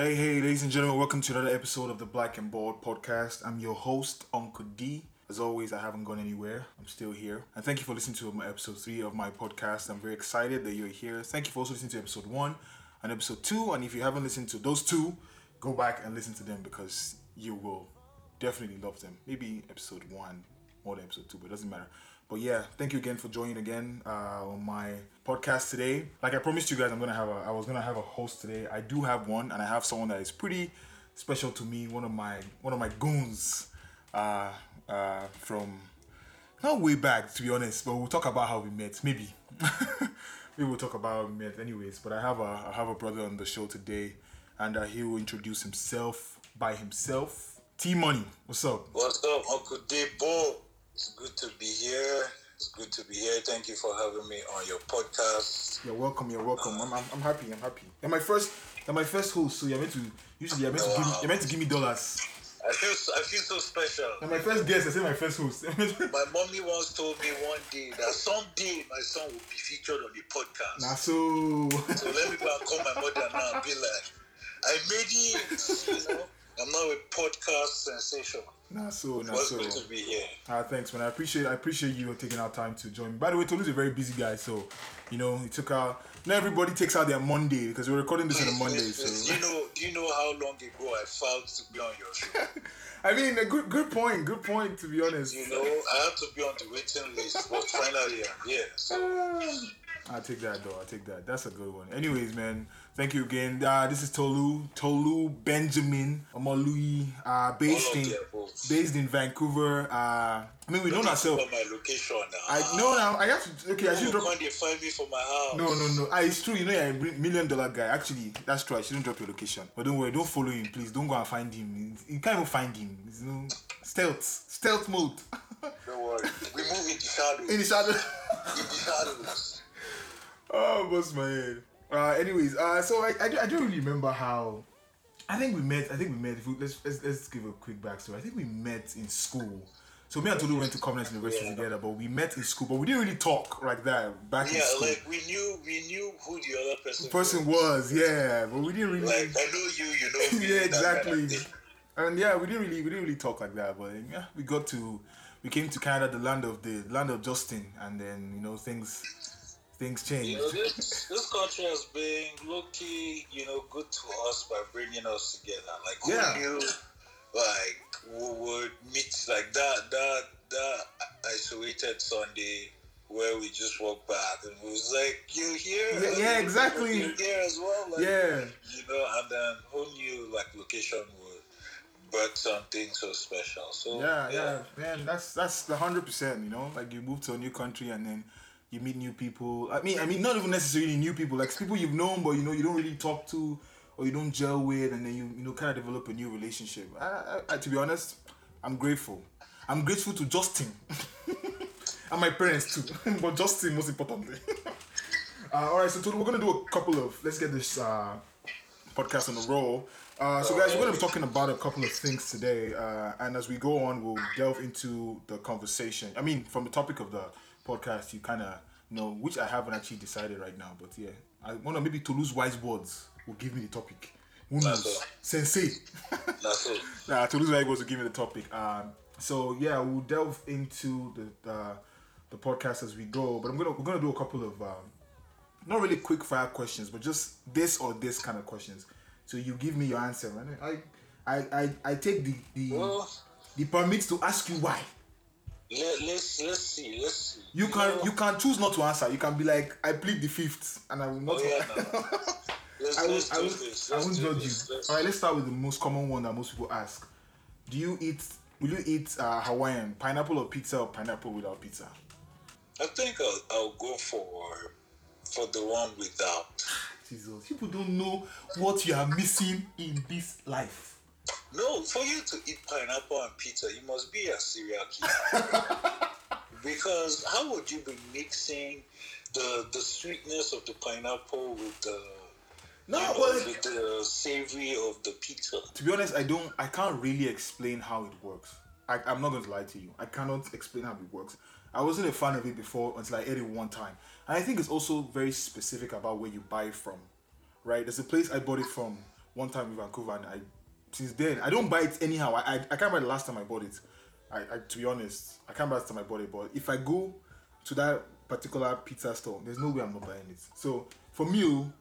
Hey, hey, ladies and gentlemen, welcome to another episode of the Black and Bald podcast. I'm your host, Uncle D. As always, I haven't gone anywhere. I'm still here. And thank you for listening to my episode three of my podcast. I'm very excited that you're here. Thank you for also listening to episode one and episode two. And if you haven't listened to those two, go back and listen to them because you will definitely love them. Maybe episode one more than episode two, but it doesn't matter. But yeah, thank you again for joining again uh, on my podcast today. Like I promised you guys, I'm gonna have a. I was gonna have a host today. I do have one, and I have someone that is pretty special to me. One of my one of my goons uh, uh, from not way back, to be honest. But we'll talk about how we met. Maybe maybe we'll talk about how we met, anyways. But I have a I have a brother on the show today, and uh, he will introduce himself by himself. T Money, what's up? What's up, Uncle Debo? It's good to be here. It's good to be here. Thank you for having me on your podcast. You're welcome. You're welcome. I'm, I'm, I'm happy. I'm happy. You're my first. You're my first host. So you're meant to. Usually you're meant to give me. You're meant to give me dollars. I feel so, I feel so special. You're my first guest. I say my first host. My mommy once told me one day that someday my son will be featured on the podcast. nah, so. So let me go and call my mother now and be like, I made it. You know, I'm now a podcast sensation. Nah, so. Well, so. good to be here. Ah, thanks, man. I appreciate. I appreciate you taking our time to join. By the way, Tolu's a very busy guy, so you know he took out. Not everybody takes out their Monday because we're recording this on a Monday. Please, So You know, do you know how long ago I filed to be on your show? I mean, a good good point. Good point. To be honest. You know, I have to be on the waiting list, but finally I'm here. So I take that though. I take that. That's a good one. Anyways, man, thank you again. Uh, this is Tolu, Tolu Benjamin Omolui, uh, based in based in Vancouver. Uh, I mean, we know ourselves. My location. I know now. I have to. Okay, I should drop. can't they find me for my house. No, no, no. Ah, it's true. You know, you're a million dollar guy. Actually, that's true. I shouldn't drop your location. But don't worry. Don't follow him, please. Don't go and find him. You can't even find him. It's, you know, stealth, stealth mode. Don't worry. We move in the shadows. in the shadow. in the shadows. Oh, bust my head. Uh, anyways, uh, so I, I, do- I don't really remember how. I think we met. I think we met. We, let's, let's let's give a quick backstory. I think we met in school. So me and Tolu went to Covenant University Yeah. together, but we met in school. But we didn't really talk like that back in school. Yeah, like we knew we knew who the other person, the person was, yeah, but we didn't really. Like I know you, you know me. yeah, that kind of exactly. And yeah, we didn't really we didn't really talk like that, but yeah, we got to we came to Canada, the land of the land of Justin, and then you know things things change. You know, this this country has been lucky, you know, good to us by bringing us together. Like who Yeah. knew, like we would meet like that that that isolated Sunday where we just walked back and it was like you here, Yeah, yeah, exactly. You're here as well, like, Yeah. you know, and then who knew like location would but something so special. So Yeah, yeah, man, that's that's the hundred percent. You know, like you move to a new country and then you meet new people. I mean, I mean, not even necessarily new people, like people you've known, but you know you don't really talk to or you don't gel with, and then you you know kind of develop a new relationship. I, I, to be honest, I'm grateful. I'm grateful to Justin and my parents too, but Justin most importantly. uh, all right, so Tolu, we're gonna do a couple of. Let's get this uh, podcast on the roll. Uh, so, guys, we're to be talking about a couple of things today, uh, and as we go on, we'll delve into the conversation. I mean, from the topic of the podcast, you kind of know, which I haven't actually decided right now, but yeah, I want to maybe Tolu's wise words will give me the topic. Who knows? all. Sensei. that's it. nah, Tolu's wise words will give me the topic. Um, so yeah, we'll delve into the uh, the podcast as we go, but I'm gonna we're gonna do a couple of um, not really quick fire questions, but just this or this kind of questions. So you give me your answer, man. I I I, I take the the, Well, the permit to ask you why. Let, let's let's see, let's see. You can you can choose not to answer. You can be like, I plead the fifth, and I will not. Oh, yeah, no. Let's, I won't, let's I won't, this. I won't judge this. you. Let's- All right, let's start with the most common one that most people ask. Do you eat? Will you eat uh, Hawaiian pineapple or pizza or pineapple without pizza? I think I'll, I'll go for for the one without. Jesus, people don't know what you are missing in this life. No, for you to eat pineapple and pizza, you must be a serial killer. because how would you be mixing the the sweetness of the pineapple with the No, you know, well, with the savory of the pizza? to be honest, I don't. I can't really explain how it works. I, I'm not going to lie to you. I cannot explain how it works. I wasn't a fan of it before until I ate it one time, and I think it's also very specific about where you buy it from. Right? There's a place I bought it from one time in Vancouver, and I since then I don't buy it anyhow. I I, I can't remember the last time I bought it. I, I to be honest, I can't remember the last time I bought it. But if I go to that particular pizza store, there's no way I'm not buying it. So for me, oh,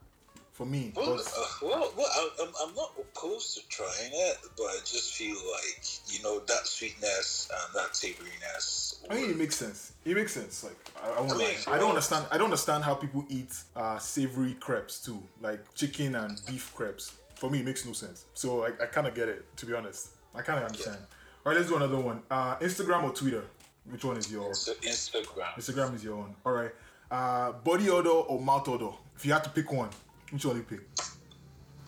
for me, Well, uh, well, well I, I'm, I'm not opposed to trying it, but I just feel like you know that sweetness and that savoriness. I mean, it makes sense. It makes sense. Like I, I won't lie. I don't understand. I don't understand how people eat uh, savory crepes too, like chicken and beef crepes. For me, it makes no sense. So I, I kind of get it. To be honest, I kind of understand. All right, let's do another one. Uh, Instagram or Twitter? Which one is your So Instagram. Instagram? Is your one? All right. Uh, body odor or mouth odor? If you had to pick one, which one you pick?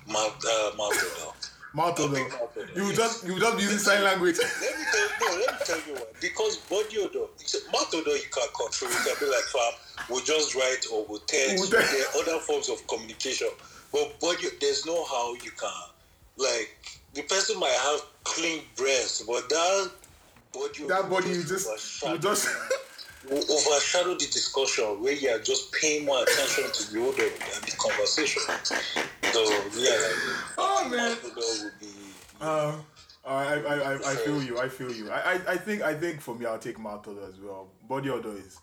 Mouth, uh, mouth odor. Mouth odor. mouth odor, You yes. just you just be using sign language. Let me tell you, no, let me tell you why. Because body odor, it's- mouth odor you can't control. You can be like, fam, we'll just write or we'll text. We'll text. there are other forms of communication. But body, there's no how you can. Like, the person might have clean breasts, but that body that body you just overshadow- you just. overshadow the discussion where you are just paying more attention to the odor than the conversation. So, yeah, oh man. would be. Uh, I, I, I, I feel you. I feel you. I, I, I think I think for me, I'll take mouth odor as well. Body odor is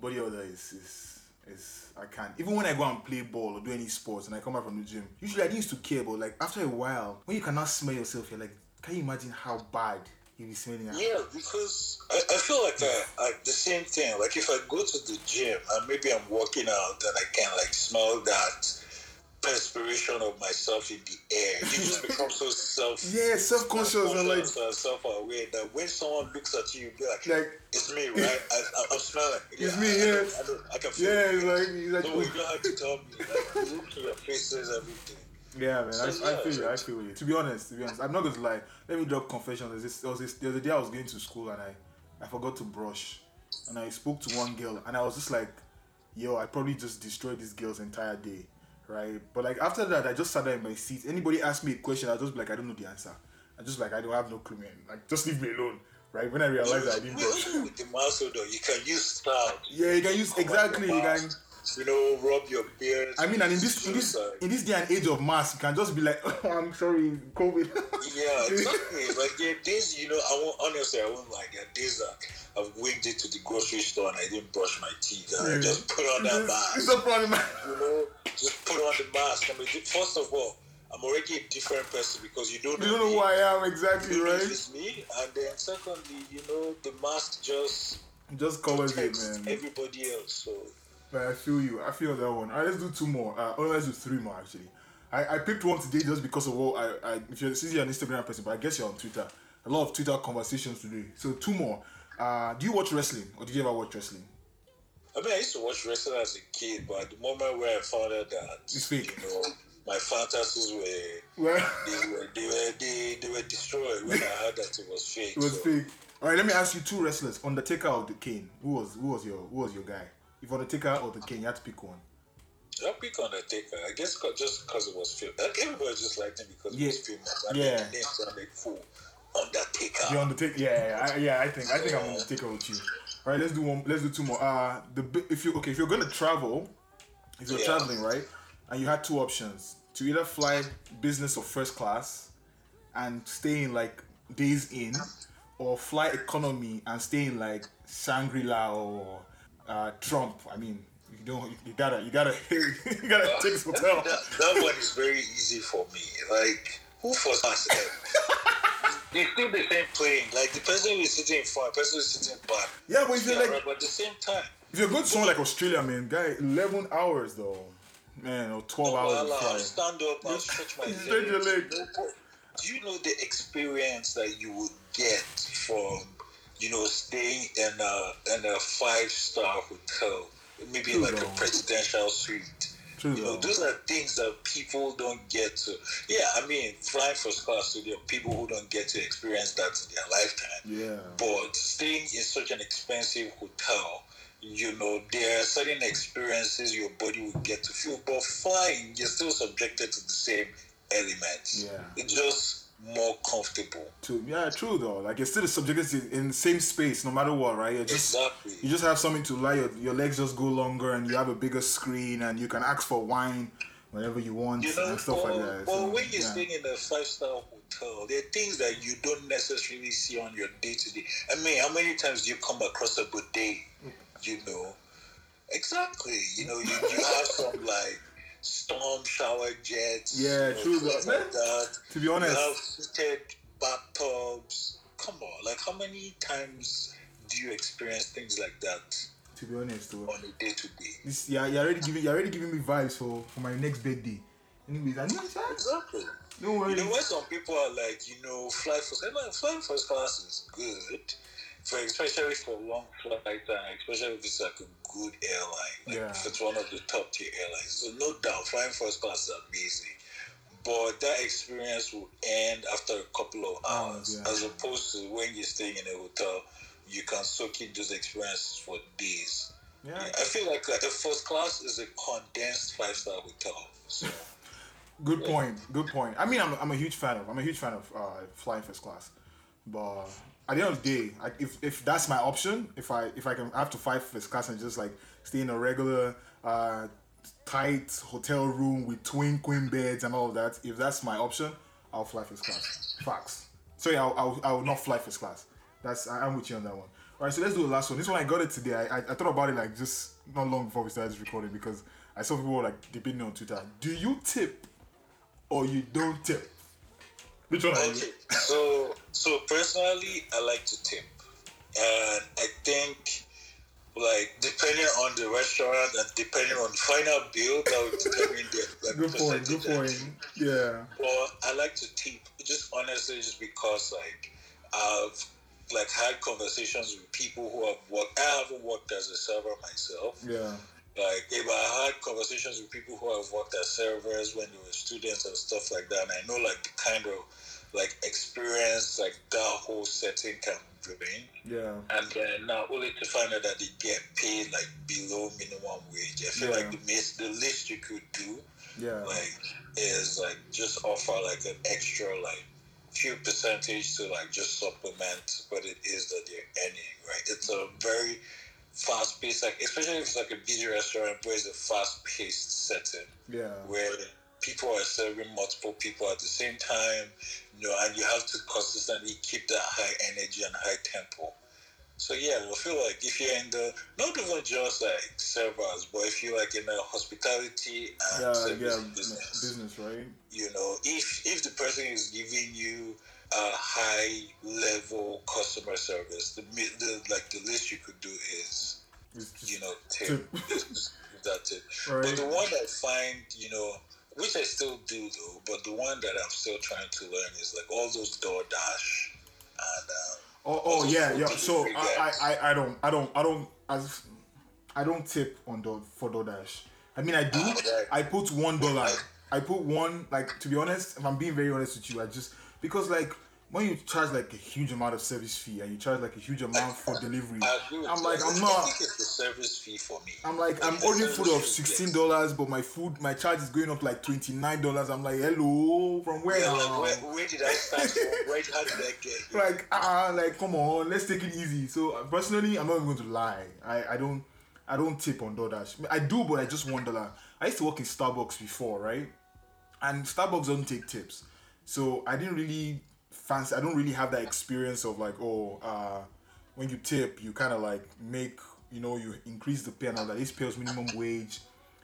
body odor is is is I can't. Even when I go and play ball or do any sports and I come back from the gym, usually I didn't used to care, but like after a while, when you cannot smell yourself, you're like, can you imagine how bad you be smelling? Yeah, because I, I feel like uh, I, I, the same thing. Like if I go to the gym and maybe I'm working out and I can like smell that perspiration of myself in the air, you just become so self Yeah, self conscious and like self aware that when someone looks at you, you be like, like it's me, right? I, I, I'm smelling. It's Yeah, me, I, I, don't- I, don't- I can feel yeah, it. like like No, you don't have to tell me. Like, look your faces, everything. Yeah, man, I, So, I yeah, feel you. I feel you. To be honest, to be honest, I'm not to lie. Let me drop confession. There's this, there was this, the other day I was going to school and I, I forgot to brush, and I spoke to one girl and I was just like, yo, I probably just destroyed this girl's entire day, right? But like after that, I just sat there in my seat. Anybody ask me a question, I'll just be like, I don't know the answer. I just like I don't have no clue, man. Like just leave me alone, right? When I realized that I didn't. Even with the mouse odor, you can use style. Yeah, you can use exactly. You can. You know, rub your beard. I mean, and in this in this in this day and age of mass, you can just be like, oh, I'm sorry, COVID. Yeah, exactly. like there are days, you know, I won't honestly, I won't like there are days that I've winged it to the grocery store and I didn't brush my teeth and I just put on that mask. It's a problem. You know, just put on the mask. I mean, first of all, I'm already a different person because you don't know, You don't know me. who I am exactly, You right? It's me, and then secondly, you know, the mask just just covers it, man. everybody else. So But I feel you. I feel that one. Alright, let's do two more. Uh, or let's do three more actually. I, I picked one today just because of what I, I if you're since you're an Instagram person, but I guess you're on Twitter. A lot of Twitter conversations today. So two more. Uh, do you watch wrestling or did you ever watch wrestling? I mean, I used to watch wrestling as a kid, but at the moment where I found out that It's fake. you know, my fantasies were Well, they were they were they, they were destroyed when I heard that it was fake. it was so, fake. All right, let me ask you two wrestlers: Undertaker or the Kane. Who was who was your who was your guy? If Undertaker or the king, you had to pick one. I'll pick on the Undertaker. I guess 'cause- just because it was film. Like everybody just liked him because Yeah. it was famous. And Yeah. then the name sounded cool. Undertaker. The Undertaker. Yeah, yeah, yeah, I, yeah. I think I think I'm Undertaker with you. All right, let's do one. Let's do two more. Uh, the if you okay, if you're gonna travel, if you're Yeah. traveling, right, and you had two options to either fly business or first class, and stay in like Days Inn, or fly economy and stay in like Shangri La or uh, Trump. I mean, you don't. You gotta. You gotta. you gotta take this hotel. That, that one is very easy for me. Like, who first has them? they still the same plane. Like, the person who is sitting in front, the person who is sitting back. Yeah, but if you're like but at the same time, If you're going to somewhere like Australia, man, guy, eleven hours though, man, or twelve hours. well, I'll stand up and stretch my legs. Stretch your legs. Do you know the experience that you would get from, you know, staying in a in a five star hotel, maybe True, like though. a presidential suite? True, You know, though. those are things that people don't get to. Yeah, I mean, flying first class, so there are people who don't get to experience that in their lifetime. Yeah. But staying in such an expensive hotel, you know, there are certain experiences your body will get to feel. But flying, you're still subjected to the same elements. Yeah. It's just more comfortable. True. Yeah, true though. Like you're still subjected in the same space, no matter what, right? You're just Exactly. you just have something to lie. Your, your legs just go longer, and you have a bigger screen, and you can ask for wine whenever you want You know, and stuff well, like that. well So, when you're yeah. staying in a five star hotel, there are things that you don't necessarily see on your day to day. I mean, how many times do you come across a bidet? You know, exactly. You know, you, you have some like storm shower jets. Yeah, true, but- like that. to be honest, have heated bathtubs. Come on, like how many times do you experience things like that to be honest, though, on a day to day? this yeah, you're already giving you're already giving me vibes for for my next birthday. Anyways, I know it's Exactly. Don't worry. You know, when some people are like, you know, fly first, flying first class is good, especially for long flights, and especially if it's like a good airline, like Yeah. if it's one of the top tier airlines. So no doubt, flying first class is amazing. But that experience will end after a couple of hours, yeah. as opposed to when you're staying in a hotel, you can soak in those experiences for days. yeah. I feel like the first class is a condensed five star hotel. So Good point. Good point. I mean, I'm, I'm a huge fan of I'm a huge fan of uh, flying first class, but at the end of the day, I, if if that's my option, if I if I can I have to fly first class and just like stay in a regular uh, tight hotel room with twin queen beds and all of that, if that's my option, I'll fly first class. Facts. So yeah, I'll, I'll, I'll not fly first class. That's I, I'm with you on that one. All right, so let's do the last one. This one I got it today. I, I, I thought about it like just not long before we started recording because I saw people like debating on Twitter. Do you tip or you don't tip? Which one are you? Okay, so so personally, I like to tip, and I think like depending on the restaurant and depending on the final bill, that would determine the like, Good point. Good percentage I point. Yeah. But I like to tip just honestly, just because like I've like had conversations with people who have worked. I haven't worked as a server myself, Yeah. Like if I had conversations with people who have worked as servers when they were students and stuff like that, and I know like the kind of like experience like that whole setting can bring, Yeah. and then now only to find out that they get paid like below minimum wage. I feel Yeah. like the least the least you could do Yeah. like is like just offer like an extra like few percentage to like just supplement what it is that you're earning, right? It's a very fast paced like especially if it's like a busy restaurant where it's a fast paced setting Yeah. where people are serving multiple people at the same time, you know, and you have to consistently keep that high energy and high tempo. So yeah, I feel like if you're in the not even just like servers, but if you're like in the hospitality and Yeah. service Yeah. business, Business, right? you know, if if the person is giving you a high level customer service, the, the like the least you could do is you know tip. that's Just give that tip. Right. But the one I find, you know, which I still do though, but the one that I'm still trying to learn is like all those DoorDash and um, Oh, oh yeah, yeah. So I. I, I, don't, I don't, I don't, as I don't tip on Do for DoorDash. I mean, I do. Ah, right. I put one dollar. I put one. Like to be honest, if I'm being very honest with you, I just because like when you charge like a huge amount of service fee and you charge like a huge amount for delivery, I agree with I'm like, I I'm think not. it's the service fee for me. I'm like, I'm ordering food of sixteen dollars, but my food, my charge is going up like twenty nine dollars. I'm like, hello, from where Yeah, like where, where did I start from? Where how did I get here? like ah like come on let's take it easy so uh, personally i'm not even going to lie i i don't i don't tip on DoorDash i do but i just one dollar i used to work in starbucks before right and starbucks don't take tips so i didn't really fancy i don't really have that experience of like oh uh when you tip you kind of like make you know you increase the pay and all that. This pays minimum wage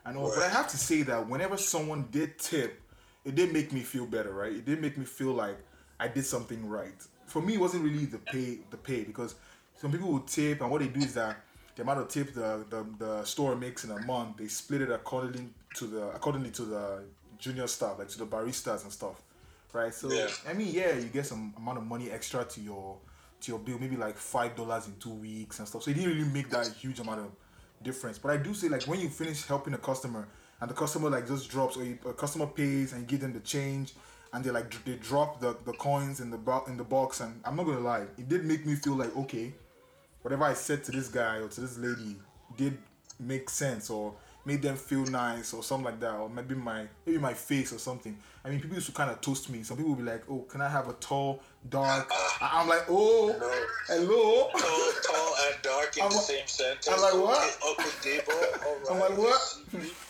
and all. But i have to say that whenever someone did tip it did make me feel better right? It did make me feel like i did something right. For me it wasn't really the pay the pay because some people would tip and what they do is that the amount of tip the, the, the store makes in a month they split it accordingly to the accordingly to the junior staff like to the baristas and stuff right? So Yeah. i mean yeah you get some amount of money extra to your to your bill maybe like five dollars in two weeks and stuff. So it didn't really make that huge amount of difference. But i do say like when you finish helping a customer and the customer like just drops or you, a customer pays and you give them the change and they like they drop the, the coins in the bo- in the box and i'm not gonna lie it did make me feel like okay whatever I said to this guy or to this lady did make sense or made them feel nice or something like that, or maybe my maybe my face or something. I mean, people used to kind of toast me. Some people would be like, "Oh, can I have a tall, dark?" I'm like, "Oh, hello." Tall, tall and dark in I'm the like- same sentence. I'm like, what? Okay, Uncle Debo. All right. I'm like, what?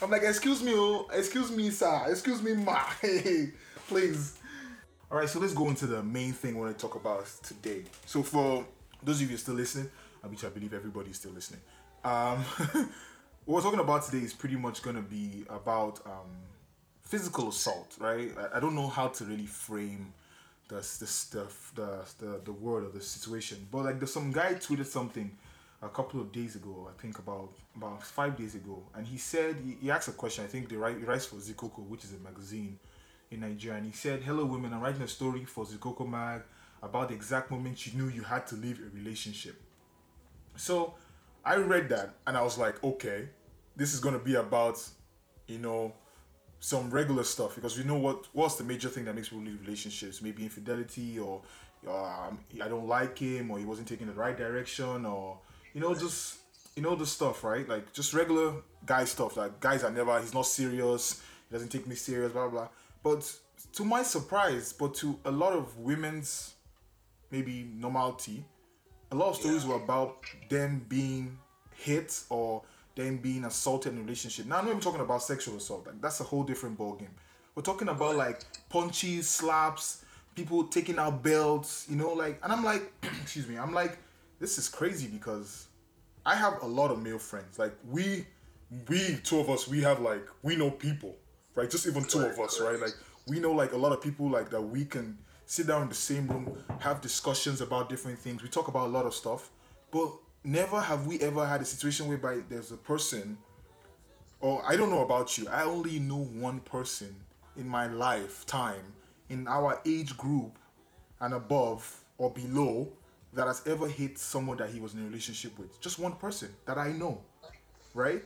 I'm like, excuse me, oh, excuse me, sir, excuse me, ma, hey, please. All right, so let's go into the main thing I want to talk about today. So for those of you still listening, which I believe everybody's still listening, um, what we're talking about today is pretty much going to be about um, physical assault, right? I, I don't know how to really frame the the stuff, the, the the word or the situation, but like there's some guy tweeted something a couple of days ago, I think about about five days ago, and he said he, he asked a question. I think the he writes for Zikoko, which is a magazine in Nigeria, and he said, "Hello, women. I'm writing a story for Zikoko mag about the exact moment you knew you had to leave a relationship." So I read that and I was like, okay, this is gonna be about, you know, some regular stuff because you know what what's the major thing that makes people leave relationships? Maybe infidelity or um, I don't like him or he wasn't taking the right direction or you know just you know the stuff right like just regular guy stuff like guys are never he's not serious he doesn't take me serious blah blah but to my surprise but to a lot of women's maybe normality a lot of stories were about them being hit or them being assaulted in a relationship. Now I'm not even talking about sexual assault. Like that's a whole different ballgame. We're talking about like punches, slaps, people taking out belts, you know, like and I'm like, excuse me, I'm like, this is crazy because I have a lot of male friends. Like we we two of us, we have like we know people, right? Just even two of us, right? Like we know like a lot of people like that we can sit down in the same room, have discussions about different things. We talk about a lot of stuff, but never have we ever had a situation whereby there's a person or I don't know about you. I only know one person in my lifetime in our age group and above or below that has ever hit someone that he was in a relationship with. Just one person that I know. Right?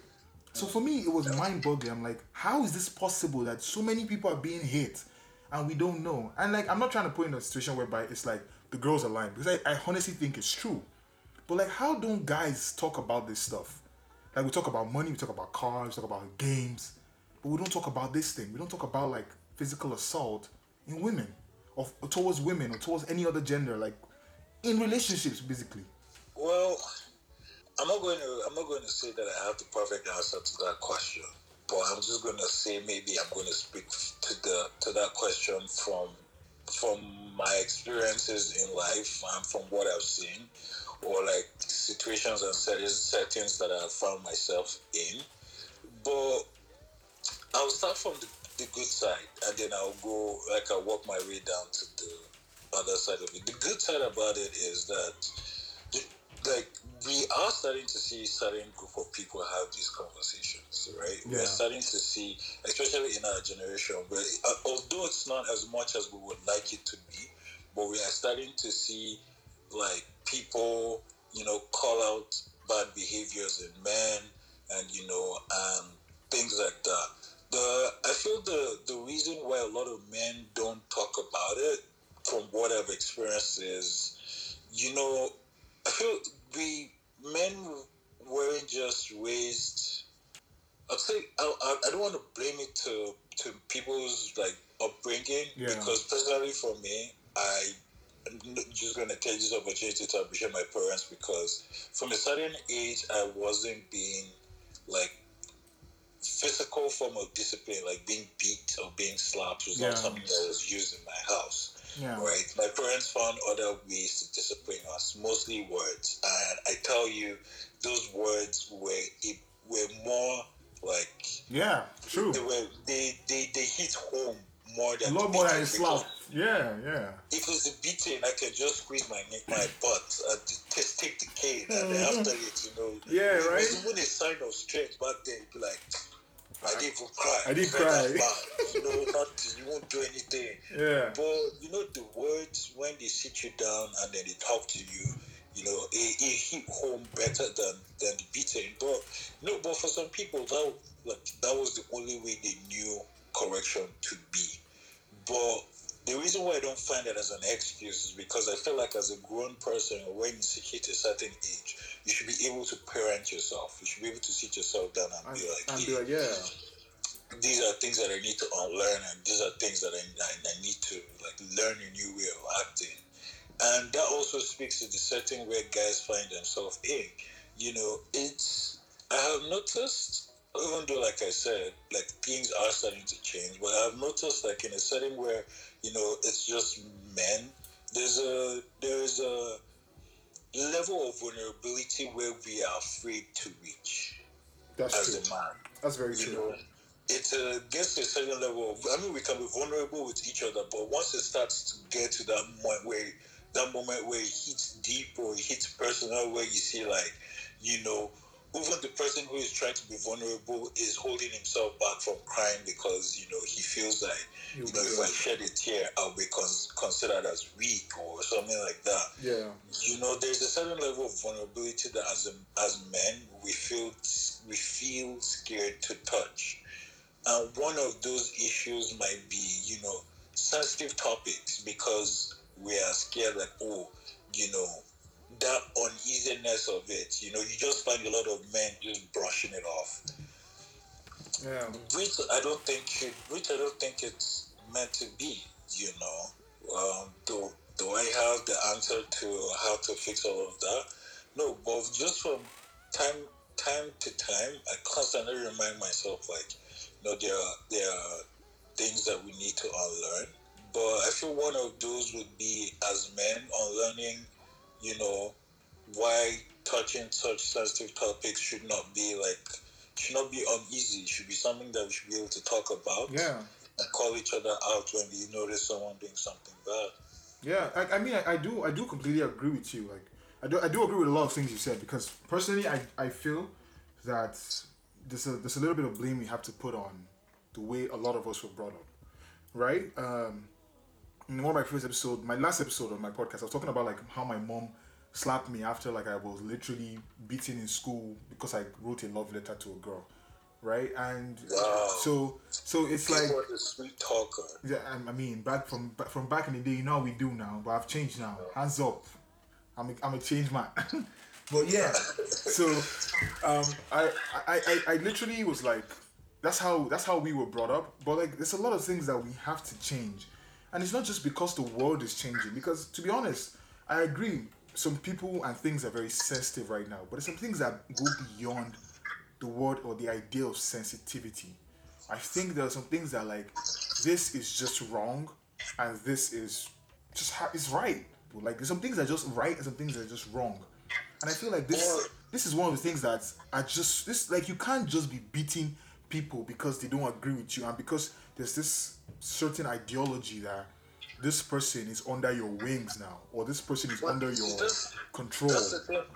So for me it was mind boggling. I'm like, how is this possible that so many people are being hit and we don't know? And like I'm not trying to put in a situation whereby it's like the girls are lying because I, I honestly think it's true. But like, how don't guys talk about this stuff? Like, we talk about money, we talk about cars, we talk about games, but we don't talk about this thing. We don't talk about like physical assault in women, or, or towards women, or towards any other gender, like in relationships, basically. Well, I'm not going to. I'm not going to say that I have the perfect answer to that question, but I'm just going to say maybe I'm going to speak to the to that question from from my experiences in life and from what I've seen, or like situations and settings that I have found myself in. But I'll start from the, the good side, and then I'll go like I'll work my way down to the other side of it. The good side about it is that like we are starting to see certain group of people have these conversations, right? Yeah. We're starting to see, especially in our generation, where uh, although it's not as much as we would like it to be, but we are starting to see like people, you know, call out bad behaviors in men, and you know, um, things like that. The I feel the the reason why a lot of men don't talk about it, from what I've experienced, is you know, I feel we men weren't just raised. I'd say I, I, I don't want to blame it to to people's like upbringing Yeah. because personally for me, I I'm just gonna take this opportunity to appreciate my parents because from a certain age I wasn't being like physical form of discipline, like being beat or being slapped, was Yeah. not something that was used in my house. Yeah. Right. My parents found other ways to discipline us, mostly words. And I tell you, those words were it were more like Yeah, true. they were they they, they hit home more A than lot the more than slap. Yeah, yeah. If it's the beating, I can just squeeze my neck, my butt, and just take the cane, and then after it, you know, Mm-hmm. Yeah, it right? was even a sign of strength back then. Be like, I didn't even cry. I didn't cry. bad. You know, not you won't do anything. Yeah. But you know the words when they sit you down and then they talk to you, you know, it, it hit home better than than the beating. But no, but for some people that like that was the only way they knew correction to be. But the reason why I don't find that as an excuse is because I feel like as a grown person, when you hit a certain age, you should be able to parent yourself. You should be able to sit yourself down and, And, be like, and "Hey, be like, yeah, these are things that I need to unlearn, and these are things that I, I, I need to like learn a new way of acting. And that also speaks to the setting where guys find themselves in. You know, it's I have noticed, even though like I said, like things are starting to change, but I've noticed like in a setting where you know it's just men, there's a there's a level of vulnerability where we are afraid to reach that's as true. a man That's very you true. know, it uh, gets to a certain level of, I mean, we can be vulnerable with each other, but once it starts to get to that moment where, that moment where it hits deep or it hits personal, where you see like, you know, even the person who is trying to be vulnerable is holding himself back from crying because, you know, he feels like, You- you know, if I shed a tear, I'll be cons- considered as weak or something like that. Yeah, you know there's a certain level of vulnerability that as a, as men we feel we feel scared to touch. And one of those issues might be you know sensitive topics because we are scared like oh you know that uneasiness of it you know you just find a lot of men just brushing it off yeah, which I don't think should, which I don't think it's meant to be. You know, um, do do I have the answer to how to fix all of that? No, but just from time time to time, I constantly remind myself like, you know, there are there are things that we need to unlearn. But I feel one of those would be as men unlearning, you know, why touching such sensitive topics should not be like should not be uneasy. It should be something that we should be able to talk about yeah. and call each other out when we notice someone doing something bad. Yeah, I, I mean, I, I do, I do completely agree with you. Like, I do, I do agree with a lot of things you said because personally, I, I feel that there's a, there's a little bit of blame we have to put on the way a lot of us were brought up, right? Um, in one of my first episode, my last episode of my podcast, I was talking about like how my mom slapped me after like I was literally beaten in school because I wrote a love letter to a girl, right? And Wow. so, so it's like. What a sweet talker. Yeah, I- mean, back from from back in the day, you know how we do now, but I've changed now. Hands up, I'm a, I'm a changed man. but yeah, so um, I, I I I literally was like, that's how that's how we were brought up. But like, there's a lot of things that we have to change, and it's not just because the world is changing. Because to be honest, I agree. Some people and things are very sensitive right now, but some things that go beyond the word or the idea of sensitivity. I think there are some things that like this is just wrong, and this is just ha- it's right. But, like some things are just right and some things are just wrong, and I feel like this this is one of the things that are just this like you can't just be beating people because they don't agree with you and because there's this certain ideology that this person is under your wings now or this person is Well, under your that's- control. That's.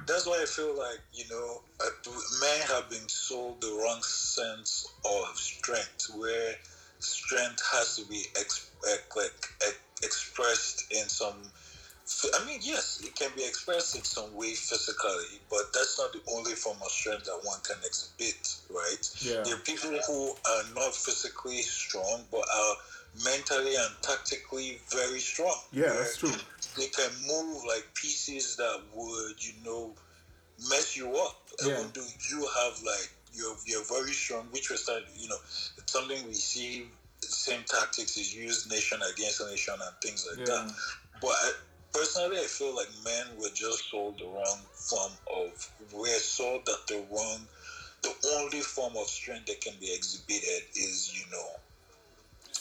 That's why I feel like you know, men have been sold the wrong sense of strength, where strength has to be ex- ex- like expressed in some. I mean, yes, it can be expressed in some way physically, but that's not the only form of strength that one can exhibit, right? Yeah. There are people who are not physically strong, but are mentally and tactically very strong. Yeah, that's true. they can move like pieces that would, you know, mess you up. Yeah. Even though you have like you're you're very strong, which was that you know, it's something we see. Same tactics is used nation against nation and things like Yeah. that. But I, personally, I feel like men were just sold the wrong form of. We're sold that the wrong, the only form of strength that can be exhibited is you know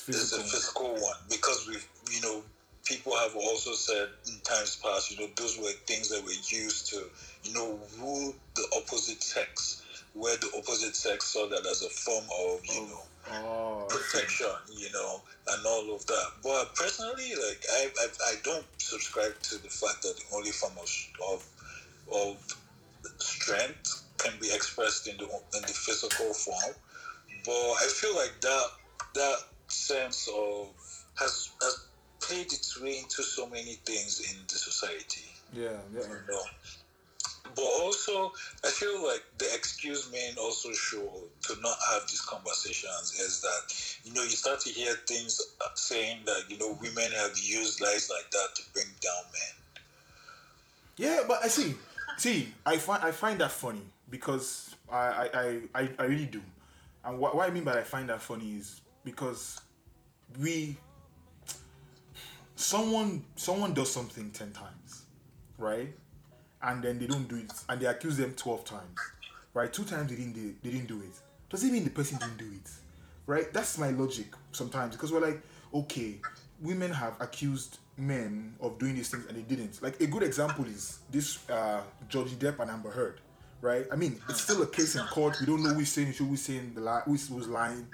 is a Physical. physical one because we've, you know people have also said in times past you know those were things that were used to you know rule the opposite sex where the opposite sex saw that as a form of you know Oh, protection you know and all of that. But personally like I, I i don't subscribe to the fact that the only form of of, of strength can be expressed in the in the physical form. But i feel like that that sense of has has played its way into so many things in the society. Yeah, yeah. you know but also i feel like the excuse men also show to not have these conversations is that you know you start to hear things saying that you know women have used lies like that to bring down men Yeah, but I see. see, I find I find that funny because I I, I, I really do, and what, what I mean by I find that funny is because we someone someone does something ten times, right, and then they don't do it, and they accuse them twelve times, right? Two times they didn't do, they didn't do it. Does it mean the person didn't do it, right? That's my logic sometimes because we're like, okay, women have accused men of doing these things and they didn't. Like a good example is this uh Johnny Depp and Amber Heard, right? I mean, it's still a case in court. We don't know who's saying who who's saying the lie, who's, was lying.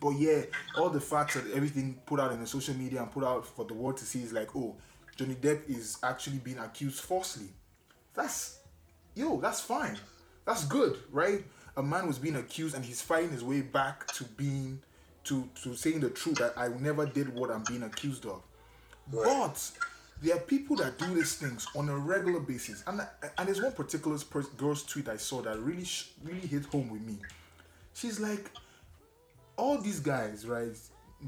But yeah, all the facts and everything put out in the social media and put out for the world to see is like, oh, Johnny Depp is actually being accused falsely. That's yo, that's fine. That's good, right? A man was being accused and he's fighting his way back to being to to saying the truth that I never did what I'm being accused of. Right. But there are people that do these things on a regular basis, and and there's one particular pers- girl's tweet I saw that really sh- really hit home with me. She's like, all these guys, right?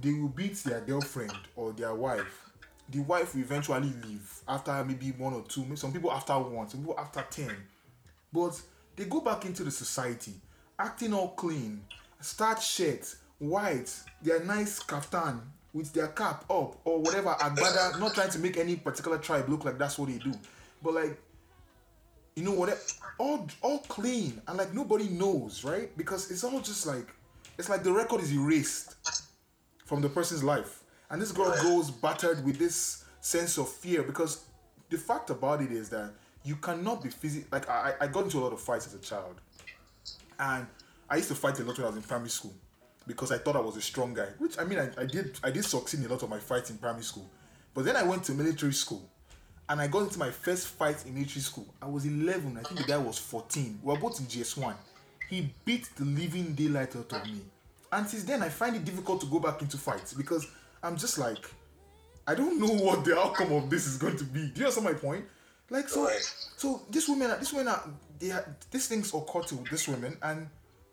They will beat their girlfriend or their wife. The wife will eventually leave after maybe one or two. Some people after one, some people after ten. But they go back into the society, acting all clean, start shirt, white, their nice kaftan with their cap up or whatever, agbada, not trying to make any particular tribe look like that's what they do. But like, you know what? All all clean and like nobody knows, right? Because it's all just like it's like the record is erased from the person's life. And this girl goes battered with this sense of fear because the fact about it is that you cannot be physically like I, I got into a lot of fights as a child. And I used to fight a lot when I was in primary school because I thought I was a strong guy. Which I mean I, I did I did succeed in a lot of my fights in primary school. But then I went to military school and I got into my first fight in military school. I was 11, I think the guy was 14. We were both in GS1. He beat the living daylight out of me. And since then, I find it difficult to go back into fights because I'm just like, I don't know what the outcome of this is going to be. Do you understand my point? Like so, so this women, are- this women are they are, these things occur to this women and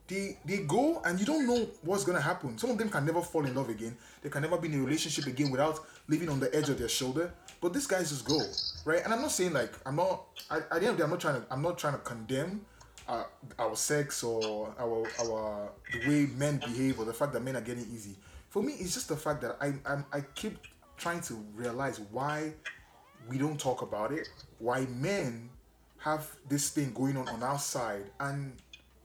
they they go and you don't know what's gonna happen. Some of them can never fall in love again. They can never be in a relationship again without living on the edge of their shoulder. But these guys just go right. And I'm not saying like I'm not. I, at the end of the day, I'm not trying to. I'm not trying to condemn uh, our sex or our our the way men behave or the fact that men are getting easy. For me, it's just the fact that I I'm, I keep trying to realize why we don't talk about it. Why men have this thing going on on our side and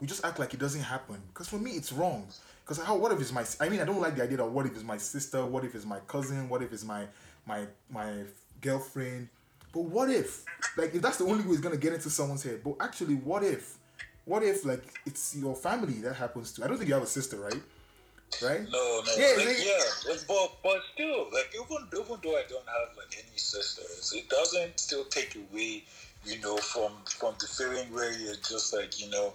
we just act like it doesn't happen. Because for me, it's wrong. Because how? What if it's my? I mean, I don't like the idea of what if it's my sister? What if it's my cousin? What if it's my my my girlfriend? But what if? Like, if that's the only way it's gonna get into someone's head. But actually, what if? What if like it's your family that happens to? I don't think you have a sister, right? Right? No, no, Yeah, like, they- yeah, but but still, like even even though I don't have like any sisters, it doesn't still take away, you know, from from the feeling where you're just like, you know,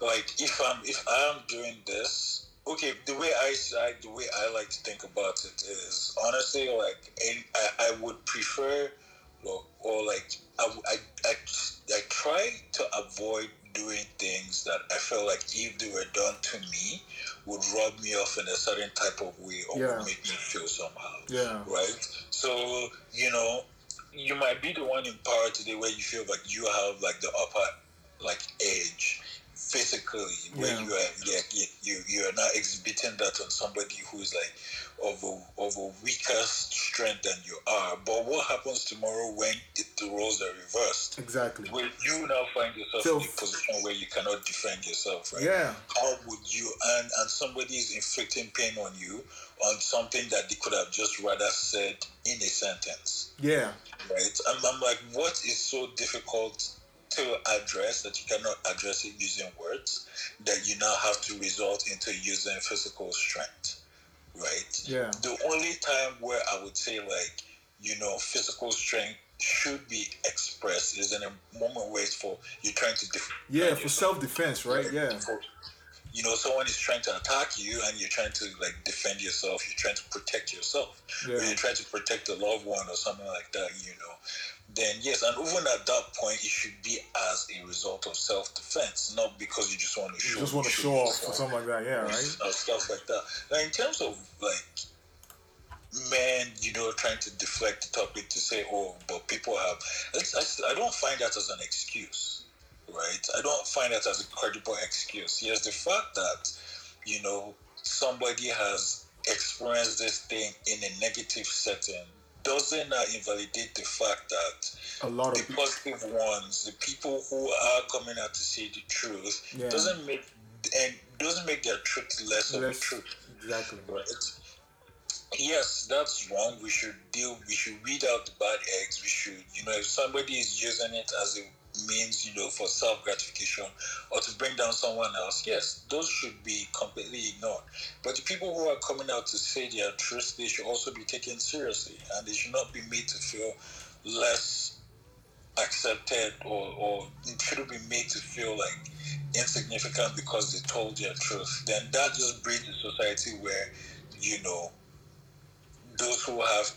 like if I'm if I'm doing this, okay, the way I I the way I like to think about it is honestly like I, I would prefer, or, or like I, I I I try to avoid doing things that I feel like if they were done to me would rub me off in a certain type of way or Yeah. would make me feel somehow. Yeah. Right? So, you know, you might be the one in power today where you feel like you have like the upper like edge physically where Yeah. you are like you, you are not exhibiting that on somebody who is like of a of a weaker strength than you are. But what happens tomorrow when it, the roles are reversed? Exactly. Where you now find yourself So- in a position where you cannot defend yourself, right? Yeah. How would you and and somebody is inflicting pain on you on something that they could have just rather said in a sentence, Yeah. right? I'm, I'm like, what is so difficult to address that you cannot address it using words that you now have to resort into using physical strength, right? Yeah. The only time where I would say like, you know, physical strength should be expressed is in a moment where it's for you're trying to defend Yeah. For self defense, right? Yeah. For- you know, someone is trying to attack you and you're trying to like defend yourself, you're trying to protect yourself. Or you're trying to protect a loved one or something like that, you know. Then yes, and even at that point it should be as a result of self defense, not because you just want to show You just want to show off or something like that. Yeah. Right. stuff like that. Now, in terms of like men, you know, trying to deflect the topic to say, oh, but people have. I don't find that as an excuse, right? I don't find that as a credible excuse. Yes, the fact that, you know, somebody has experienced this thing in a negative setting doesn't uh, invalidate the fact that a lot the of positive ones, the people who are coming out to say the truth, Yeah. doesn't make and doesn't make their truth less of a truth exactly. right? Yes, that's wrong. We should deal. We should weed out the bad eggs. We should, you know, if somebody is using it as a means, you know, for self gratification or to bring down someone else, yes, those should be completely ignored. But the people who are coming out to say their truth, they should also be taken seriously, and they should not be made to feel less accepted or or shouldn't be made to feel like insignificant because they told their truth. Then that just breeds a society where, you know, those who have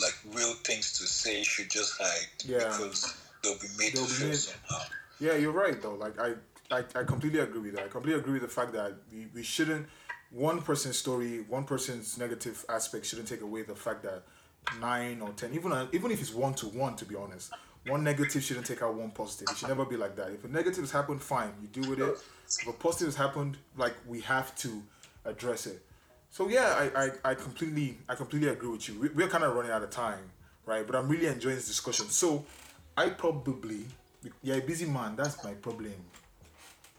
like real things to say should just hide Yeah. because they'll be made They'll to be made- somehow. Yeah, you're right though. Like I, I, I completely agree with that. I completely agree with the fact that we, we shouldn't one person's story, one person's negative aspect shouldn't take away the fact that nine or ten, even even if it's one to one, to be honest, one negative shouldn't take out one positive. It should never be like that. If a negative has happened, fine, you deal with it. If a positive has happened, like we have to address it. So yeah, I, I, I completely I completely agree with you. We, we're kind of running out of time, right? But I'm really enjoying this discussion. So I probably you're a busy man. That's my problem.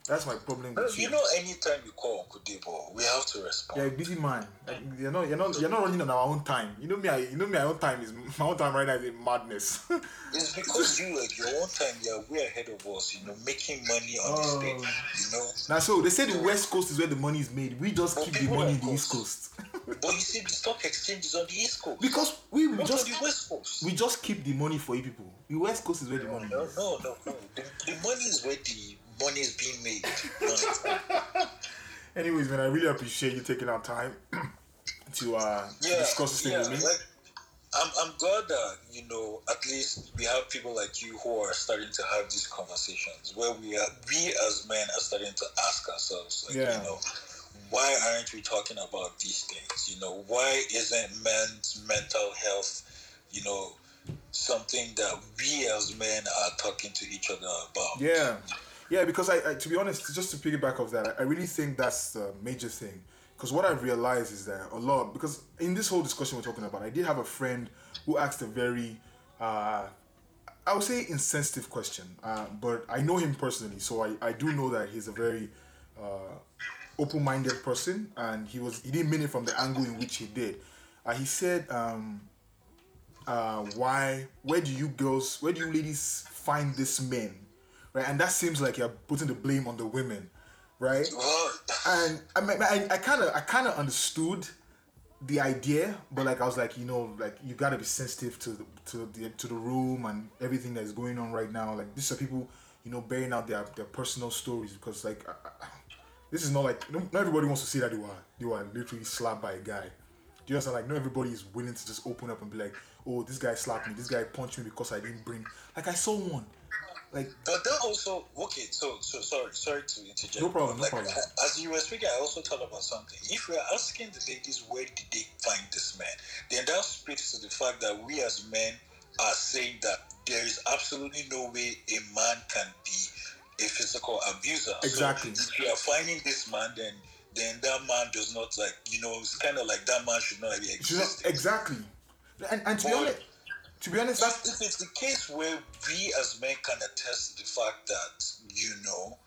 That's my problem with you. You know, anytime you call Uncle Debo, we have to respond. You're a busy man. Like, you're not. You're not. You're not running on our own time. You know me. I, you know me. My own time is my own time right now is in madness. It's because you, at your own time, you're way ahead of us, you know, making money on Oh. this thing, you know. now, so they say the West Coast is where the money is made. We just keep the money in the East coast. But you see, the stock exchange is on the East Coast. because we, we just the West Coast. we just keep the money for you people. The West Coast is where the money no, is. no, no, no. The, the money is where the money is being made. Anyways, man, I really appreciate you taking our time to uh to discuss this thing yeah, with me. Like, I'm, I'm glad that you know at least we have people like you who are starting to have these conversations where we are we as men are starting to ask ourselves like Yeah. you know why aren't we talking about these things you know why isn't men's mental health you know something that we as men are talking to each other about Yeah, yeah. Because I, I, to be honest, just to piggyback off that, I, really think that's the major thing. Because what I've realized is that a lot. Because in this whole discussion we're talking about, I did have a friend who asked a very, uh, I would say, insensitive question. Uh, but I know him personally, so I, I do know that he's a very uh, open-minded person, and he was he didn't mean it from the angle in which he did. Uh, he said. Um, uh, why where do you girls where do you ladies find this men right and that seems like you're putting the blame on the women right and i mean i kind of i kind of understood the idea but like i was like you know like you got to be sensitive to the to the to the room and everything that is going on right now like these are people you know bearing out their their personal stories because like I- I- this is not like not not everybody wants to see that they were they were literally slapped by a guy do you understand? Like, not everybody is willing to just open up and be like, "Oh, this guy slapped me. This guy punched me because I didn't bring." Like, I saw one. Like, But that also okay. So so sorry sorry to interject. No problem, no Like, problem. a- As you were speaking, I also thought about something. If we are asking the ladies where did they find this man, then that speaks to the fact that we as men are saying that there is absolutely no way a man can be a physical abuser. So Exactly. if you are finding this man, then then that man does not like you know it's kind of like that man should not be existing. exactly. And, and to be honest, to be honest, that's if it's the case where we as men can attest to the fact that you know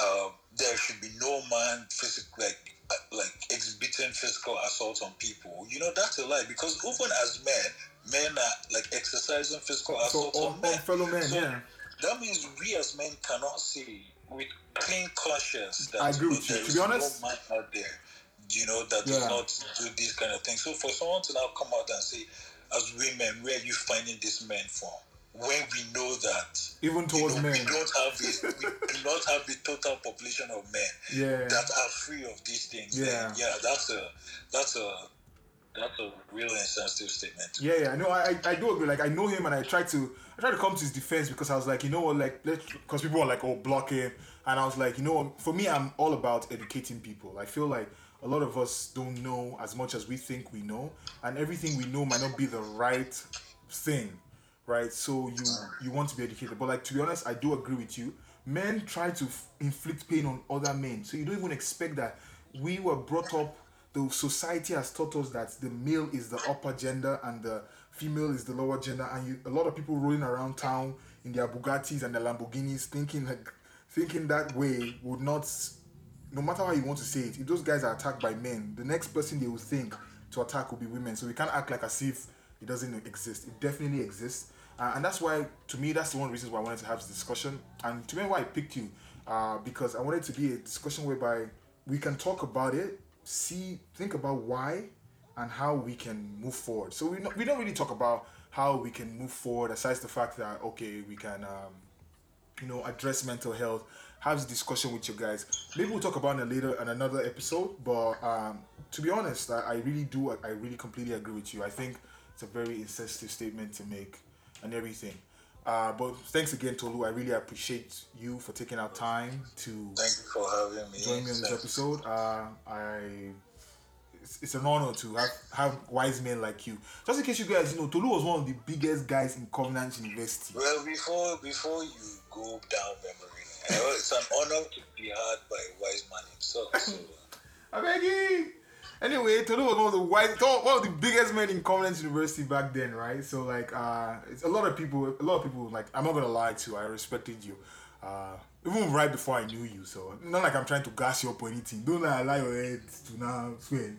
uh, there should be no man physical like uh, like exhibiting physical assault on people, you know that's a lie because even as men, men are like exercising physical assault on, on on men. fellow men. So yeah, that means we as men cannot say with clean conscience that I agree with you. To is be honest- no man out there, you know, that Yeah. does not do this kind of thing. So for someone to now come out and say, as women, where are you finding this men from? When we know that even you towards know, men. we don't have a, we do not have the total population of men Yeah, that are free of these things. Yeah. yeah, that's a that's a that's a real insensitive statement. yeah, yeah. No, I, I, I do agree. Like, I know him, and I tried to, I tried to come to his defense because I was like, you know what, like, let's, because people were like, oh, block him, and I was like, you know, for me, I'm all about educating people. I feel like a lot of us don't know as much as we think we know, and everything we know might not be the right thing, right? So you you want to be educated, but like to be honest, I do agree with you. Men try to f- inflict pain on other men, so you don't even expect that. We were brought up. The society has taught us that the male is the upper gender and the female is the lower gender, and you, a lot of people rolling around town in their Bugattis and their Lamborghinis, thinking like thinking that way would not no matter how you want to say it, if those guys are attacked by men, the next person they will think to attack will be women. So we can't act like as if it doesn't exist. It definitely exists. Uh, and that's why, to me, that's the one reason why I wanted to have this discussion. And to me, why I picked you, uh, because I wanted to be a discussion whereby we can talk about it, see, think about why, and how we can move forward. So we, no, we don't really talk about how we can move forward, aside the fact that, okay, we can, um, you know, address mental health have this discussion with you guys. Maybe we'll talk about it later in another episode. But um, to be honest, I, I really do. I really completely agree with you. I think it's a very insensitive statement to make and everything. Uh, but thanks again, Tolu. I really appreciate you for taking our time to thank you for having me. Join me on this episode. Uh, I it's, it's, an honor to have have wise men like you. Just in case you guys, you know, Tolu was one of the biggest guys in Covenant University. Well, before before you go down memory it's an honor to be heard by a wise man himself. So. I beg you. Anyway, Tolu was one of the wise, one of the biggest men in Covenant University back then, right? So like, uh, it's a lot of people, a lot of people like. I'm not gonna lie to you, I respected you, uh, even right before I knew you. So not like I'm trying to gas you up or anything. Don't like allow your head to now swing.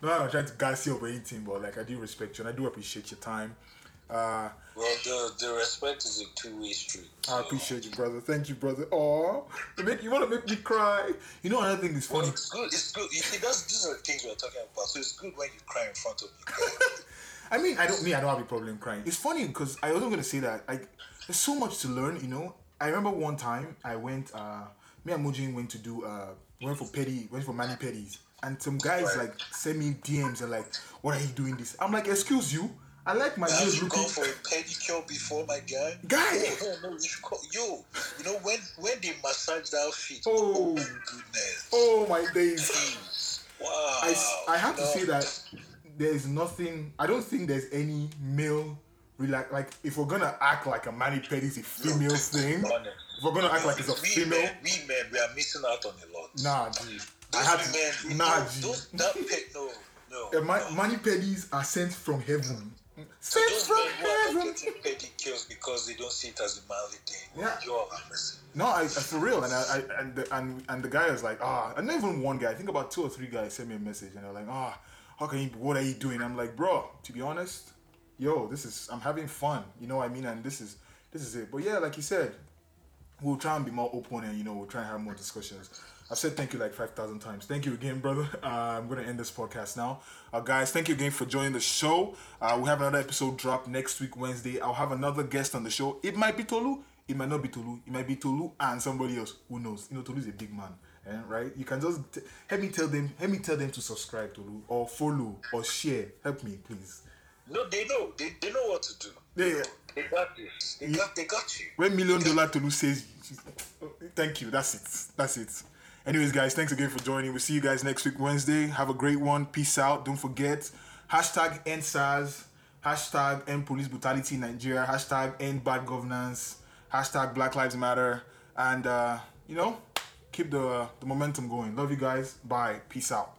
Not like I'm trying to gas you up or anything, but like I do respect you and I do appreciate your time. Uh, well, the, the respect is a two way street. So. I appreciate you, brother. Thank you, brother. Oh, you make you want to make me cry. You know another thing is funny. Well, it's good. It's good. You see, that's these are the things we're talking about. So it's good when you cry in front of me. I mean, I don't me. I don't have a problem crying. It's funny because I wasn't gonna say that. Like, there's so much to learn. You know, I remember one time I went. uh Me and Mojin went to do. uh Went for petty. Went for mani pedis, and some guys right. like send me DMs and like, "What are you doing this?" I'm like, "Excuse you." I like my nails looking. Go for a pedicure before my guy. Guy. Oh, no, you call, yo, you know when when they massage that feet. Oh, oh goodness. Oh my days. wow. I, I have no. to say that there is nothing. I don't think there's any male. Like, like if we're gonna act like a mani pedi is a female no, thing, if we're gonna act like it's a we female, men, we men we are missing out on a lot. Nah, dude. Those I have men, nah, G. Those, that no, no. Uh, no. Mani pedis are sent from heaven. So those who are getting pedicures because they don't see it as a manly thing. Yeah. You're. No, I, for real, and I, I and the, and and the guy was like, ah, and not even one guy. I think about two or three guys sent me a message, and they're like, ah, how can you? What are you doing? I'm like, bro, to be honest, yo, this is I'm having fun. You know what I mean? And this is this is it. But yeah, like you said, we'll try and be more open, and you know, we'll try and have more discussions. I've said thank you like 5,000 times. Thank you again, brother. Uh, I'm going to end this podcast now. Uh, guys, thank you again for joining the show. Uh, we have another episode drop next week, Wednesday. I'll have another guest on the show. It might be Tolu. It might not be Tolu. It might be Tolu and somebody else. Who knows? You know, Tolu is a big man. Eh, right? You can just t- help me tell them, help me tell them to subscribe to or follow or share. Help me, please. No, they know. They, they know what to do. Yeah, They got this. They got, they got you. When million dollar Tolu says, thank you. That's it. That's it. Anyways, guys, thanks again for joining. We'll see you guys next week, Wednesday. Have a great one. Peace out. Don't forget, hashtag end SARS, hashtag end police brutality in Nigeria, hashtag end bad governance, hashtag Black Lives Matter, and, uh, you know, keep the, the momentum going. Love you guys. Bye. Peace out.